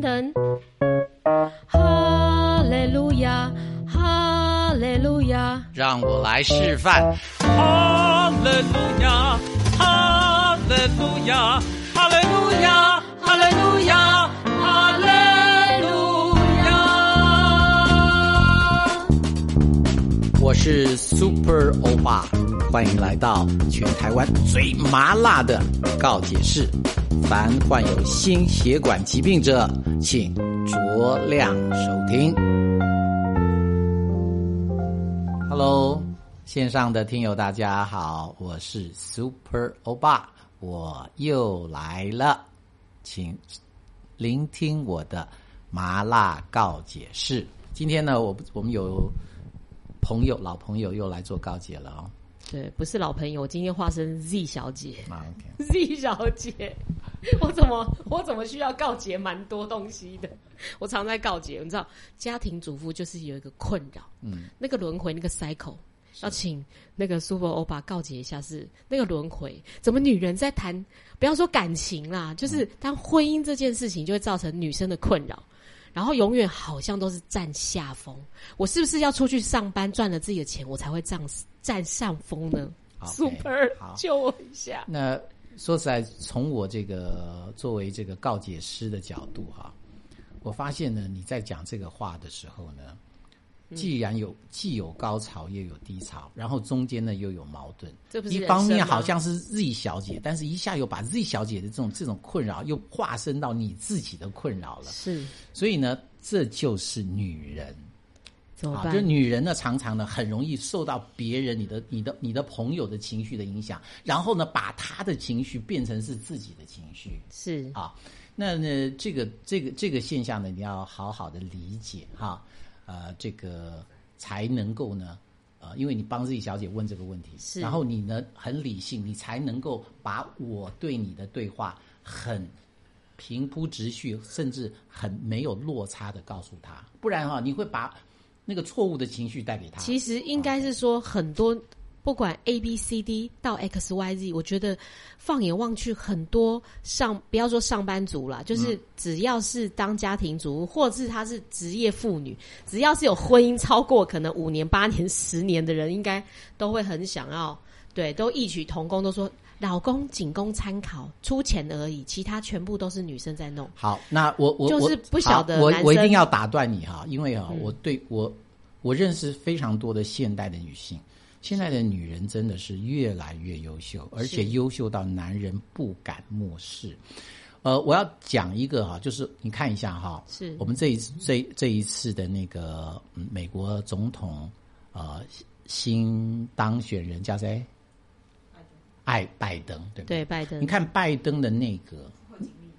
等等。哈利路亚，哈利路亚，让我来示范。哈利路亚，哈利路亚，哈利路亚，哈利路亚，哈利路亚。我是 Super 欧巴，欢迎来到全台湾最麻辣的告解室。凡患有心血管疾病者，请酌量收听。Hello，线上的听友大家好，我是 Super 欧巴，我又来了，请聆听我的麻辣告解室。今天呢，我我们有朋友老朋友又来做告解了哦。对，不是老朋友，我今天化身 Z 小姐。Z 小姐，我怎么我怎么需要告解蛮多东西的？我常在告解，你知道，家庭主妇就是有一个困扰，嗯，那个轮回那个 cycle，要请那个 Super 欧巴告解一下是，那个轮回怎么女人在谈，不要说感情啦，就是当婚姻这件事情就会造成女生的困扰。然后永远好像都是占下风，我是不是要出去上班赚了自己的钱，我才会占占上风呢 OK，？Super，救我一下！那说实在，从我这个作为这个告解师的角度哈、我发现呢，你在讲这个话的时候呢，既然有既有高潮，又有低潮，然后中间呢又有矛盾。这不是一方面好像是 Z 小姐，但是一下又把 Z 小姐的这种这种困扰又化身到你自己的困扰了。是所以呢，这就是女人。啊，怎么办？就女人呢，常常呢很容易受到别人、你的、你的、你的朋友的情绪的影响，然后呢，把他的情绪变成是自己的情绪是啊。那呢，这个、这个、这个现象呢，你要好好的理解哈，呃，这个才能够呢，呃，因为你帮自己小姐问这个问题，是然后你呢很理性，你才能够把我对你的对话很平铺直叙，甚至很没有落差的告诉他，不然哈、你会把那个错误的情绪带给他。其实应该是说很多，不管 A B C D 到 X Y Z，我觉得放眼望去，很多上不要说上班族啦，就是只要是当家庭主妇，或者是她是职业妇女，只要是有婚姻超过可能五年、八年、十年的人，应该都会很想要，对，都异曲同工，都说老公仅供参考，出钱而已，其他全部都是女生在弄。好，那我我就是不晓得我我一定要打断你哈，因为啊，嗯我对我我认识非常多的现代的女性，现在的女人真的是越来越优秀，而且优秀到男人不敢漠视。呃，我要讲一个哈，就是你看一下哈，是我们这一次这这一次的那个、嗯美国总统呃新当选人叫谁？爱拜登，对不对？对，拜登，你看拜登的内阁，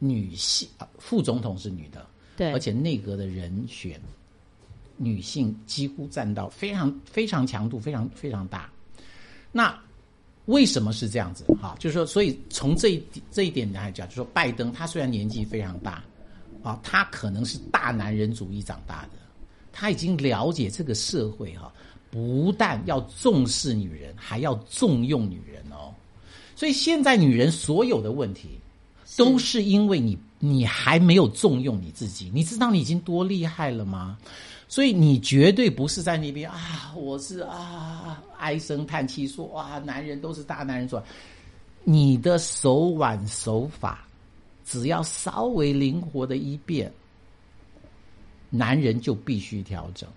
女性啊副总统是女的，对，而且内阁的人选女性几乎占到非常非常强度非常非常大。那为什么是这样子？哈，就是说，所以从这一这一点来讲，就说拜登他虽然年纪非常大，啊，他可能是大男人主义长大的，他已经了解这个社会哈、不但要重视女人，还要重用女人哦。所以现在女人所有的问题，都是因为你你还没有重用你自己。你知道你已经多厉害了吗？所以你绝对不是在那边啊，我是啊唉声叹气说哇，男人都是大男人说。你的手腕手法，只要稍微灵活的一变，男人就必须调整。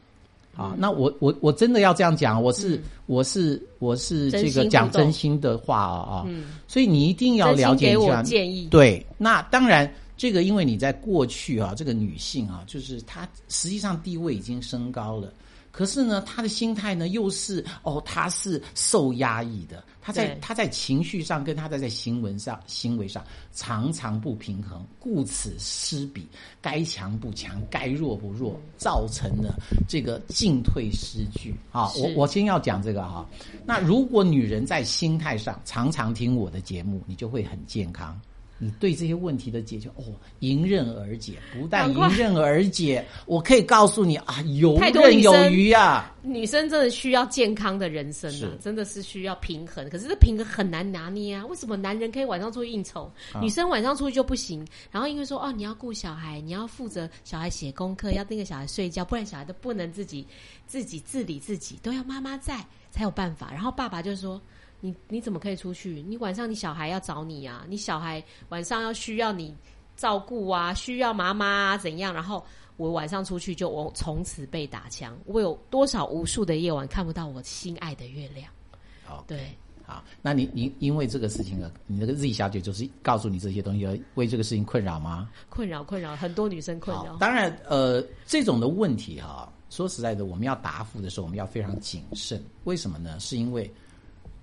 啊，那我我我真的要这样讲，我是、我是我是这个讲真心的话啊啊，所以你一定要了解一下。建议，对，那当然，这个因为你在过去啊，这个女性啊，就是她实际上地位已经升高了，可是呢，她的心态呢又是哦，她是受压抑的，她在对她在情绪上跟她在在行为上行为上常常不平衡，顾此失彼，该强不强，该弱不弱，造成了这个进退失据啊。我我先要讲这个哈、那如果女人在心态上常常听我的节目，你就会很健康。你对这些问题的解决，哦，迎刃而解。不但迎刃而解，我可以告诉你啊，游刃有余啊。女生真的需要健康的人生啊，真的是需要平衡。可是这平衡很难拿捏啊。为什么男人可以晚上出去应酬，啊女生晚上出去就不行？然后因为说哦，你要顾小孩，你要负责小孩写功课，要盯着小孩睡觉，不然小孩都不能自己自己自理自己，都要妈妈在才有办法。然后爸爸就说。你你怎么可以出去？你晚上你小孩要找你啊，你小孩晚上要需要你照顾啊，需要妈妈啊，怎样？然后我晚上出去就我从此被打枪。我有多少无数的夜晚看不到我心爱的月亮？好，对，好，那你你因为这个事情啊，你那个 Z 小姐就是告诉你这些东西，而为这个事情困扰吗？困扰困扰很多女生困好扰。当然，呃，这种的问题哈、说实在的，我们要答复的时候，我们要非常谨慎。为什么呢？是因为，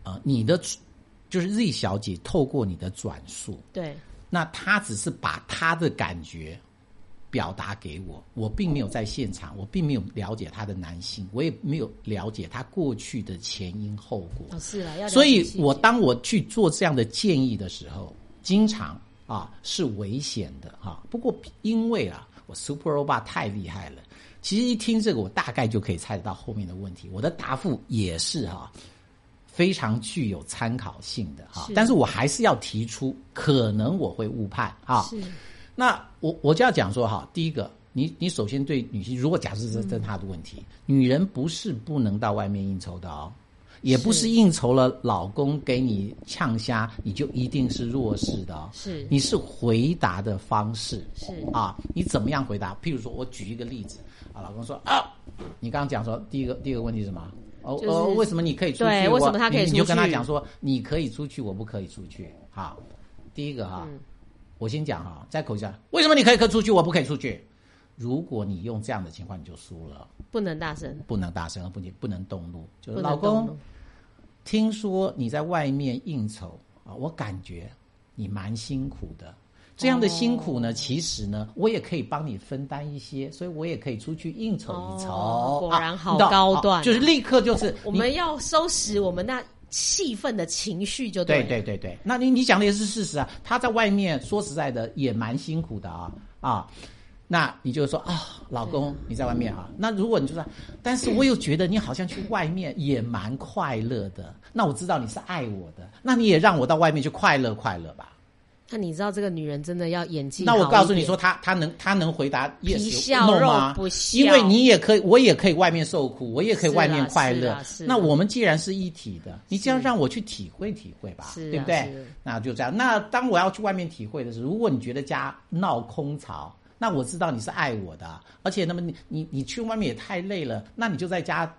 呃，你的就是 Z 小姐透过你的转述，对，那她只是把她的感觉表达给我，我并没有在现场，我并没有了解她的男性，我也没有了解她过去的前因后果。哦是所以我当我去做这样的建议的时候，经常啊是危险的哈、不过因为啊，我 Super Robot 太厉害了，其实一听这个，我大概就可以猜得到后面的问题。我的答复也是哈、非常具有参考性的哈、但是我还是要提出，可能我会误判啊。是那我我就要讲说哈，第一个，你你首先对女性，如果假设这这是她的问题，女人不是不能到外面应酬的哦，也不是是应酬了老公给你呛虾，你就一定是弱势的哦。是你是回答的方式是啊，你怎么样回答？譬如说我举一个例子啊，老公说啊，你刚刚讲说第一个第一个问题是什么？哦就是哦，为什么你可以出去？对为什我么他可以你你就跟他讲说，你可以出去，我不可以出去。好，第一个哈，嗯我先讲哈，在口下，为什么你可以可以出去，我不可以出去？如果你用这样的情况，你就输了，不能大声，不能大声，而不不能动怒。就是老公，听说你在外面应酬啊，我感觉你蛮辛苦的。这样的辛苦哦呢，其实呢，我也可以帮你分担一些，所以我也可以出去应酬一酬。哦果然好高端啊啊就是立刻就是我们要收拾我们那气愤的情绪，就对了对对对，那你你讲的也是事实啊。他在外面说实在的也蛮辛苦的啊啊。那你就说啊，老公你在外面啊。那如果你就说，但是我又觉得你好像去外面也蛮快乐的。那我知道你是爱我的，那你也让我到外面去快乐快乐吧。那你知道这个女人真的要演技那？我告诉你说，她她能她能回答 yes no 肉吗因为你也可以，我也可以外面受苦，我也可以外面快乐。那我们既然是一体的，你这样让我去体会体会吧，啊对不对？那就这样。那当我要去外面体会的时候，如果你觉得家闹空巢，那我知道你是爱我的，而且那么你你你去外面也太累了，那你就在家。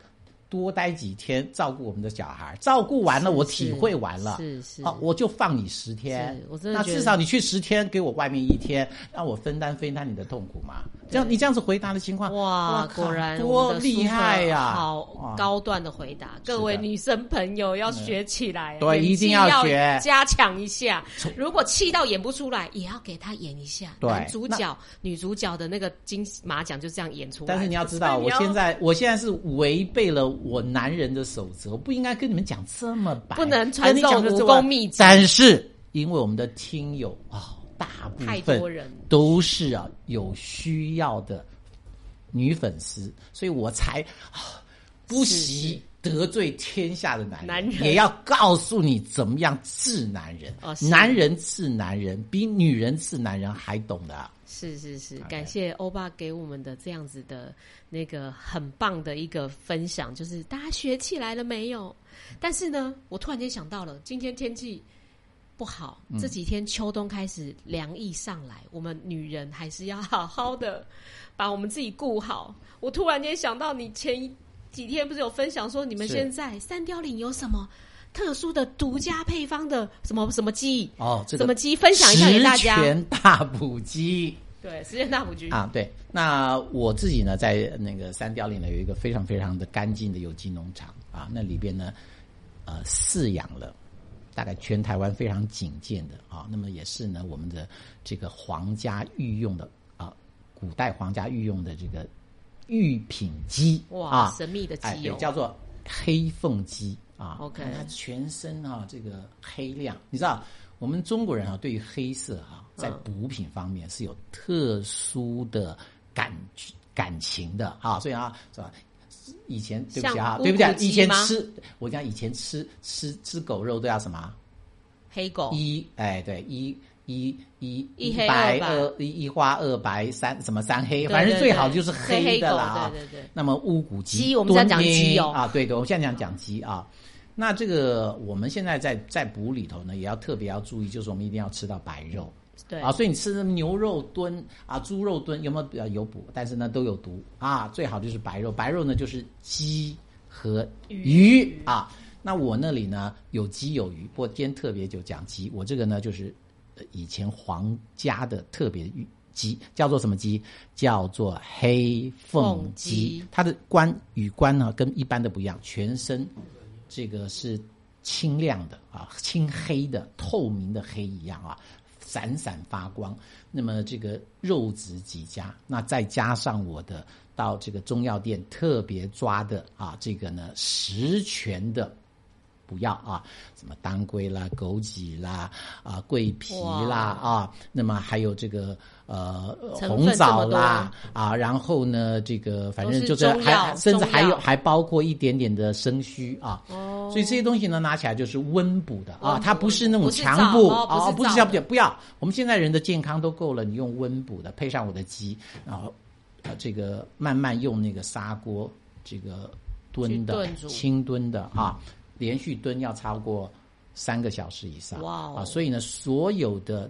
多待几天，照顾我们的小孩，照顾完了，我体会完了，是是好，我就放你十天。我真的那至少你去十天，给我外面一天，让我分担分担你的痛苦嘛。这样你这样子回答的情况，哇，靠果然多厉害呀、好高段的回答，各位女生朋友要学起来，对一定要学加强一下。如果气到演不出来，也要给他演一下。对男主角、女主角的那个金马奖就这样演出来。但是你要知道，我现在我现在是违背了我男人的守则，我不应该跟你们讲这么白，不能传授武功秘籍但是因为我们的听友啊、大部太分多人都是啊有需要的女粉丝，所以我才啊不惜得罪天下的男人，男人也要告诉你怎么样治男人。哦男人治男人比女人治男人还懂的。是是是，感谢欧巴给我们的这样子的那个很棒的一个分享，就是大家学起来了没有？但是呢，我突然间想到了，今天天气不好，嗯这几天秋冬开始凉意上来，我们女人还是要好好的把我们自己顾好。我突然间想到，你前几天不是有分享说，你们现在三貂岭有什么特殊的独家配方的什么什么鸡？哦，这个什么鸡？分享一下给大十家。全大补鸡。对，时间大补鸡啊，对，那我自己呢，在那个三貂岭呢，有一个非常非常的干净的有机农场啊，那里边呢，呃，饲养了大概全台湾非常仅见的啊，那么也是呢，我们的这个皇家御用的啊，古代皇家御用的这个御品鸡哇，啊，神秘的哎，基友，对叫做黑凤鸡啊 OK 它全身啊这个黑亮，你知道我们中国人啊对于黑色啊在嗯补品方面是有特殊的感感情的啊，所以啊是吧？以前对不起啊，对不起以前吃我讲以前吃吃吃狗肉都要什么？黑狗一哎对一一一一黑白二一一花二白三什么三黑，反正最好就是黑的啦啊。对对对那么乌骨鸡，鸡我们现在讲鸡哦啊，对对，我现在讲讲鸡啊。那这个我们现在在在补里头呢，也要特别要注意，就是我们一定要吃到白肉。对啊，所以你吃牛肉炖啊、猪肉炖有没有呃有补？但是呢都有毒啊，最好就是白肉。白肉呢就是鸡和鱼啊。那我那里呢有鸡有鱼，不过今天特别就讲鸡。我这个呢就是呃以前皇家的特别鱼鸡，叫做什么鸡？叫做黑凤鸡。它的冠羽冠呢跟一般的不一样，全身这个是清亮的啊，清黑的、透明的黑一样啊，闪闪发光。那么这个肉质极佳，那再加上我的到这个中药店特别抓的啊，这个呢十全的。不要啊，什么当归啦、枸杞啦、啊桂皮啦啊，那么还有这个呃红枣啦啊，然后呢这个反正就是是还甚至还有还包括一点点的生须啊，哦所以这些东西呢拿起来就是温补的啊，它不是那种强补燥哦不是不是燥的。要不要不要，我们现在人的健康都够了，你用温补的配上我的鸡，然后呃这个慢慢用那个砂锅这个炖的清炖的啊，连续炖要超过三个小时以上啊，所以呢所有的。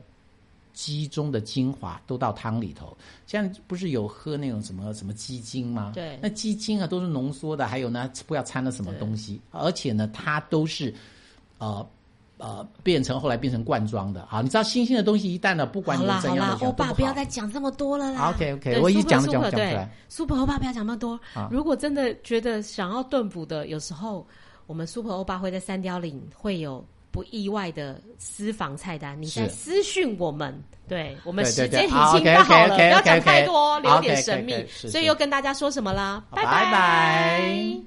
鸡中的精华都到汤里头，现在不是有喝那种什么什么鸡精吗？对那鸡精啊都是浓缩的，还有呢不要掺了什么东西，而且呢它都是呃呃变成后来变成罐装的啊。你知道新鲜的东西一旦呢不管你怎样的讲欧巴不要再讲这么多了啦。OK，OK，我一讲都讲讲不出来 Super 欧巴不要讲那么多啊。如果真的觉得想要炖补的，有时候我们 Super 欧巴会在三貂岭会有不意外的私房菜单，你在私讯我们。对我们时间已经到好到了，不要讲太多，留点神秘。所以又跟大家说什么啦？拜拜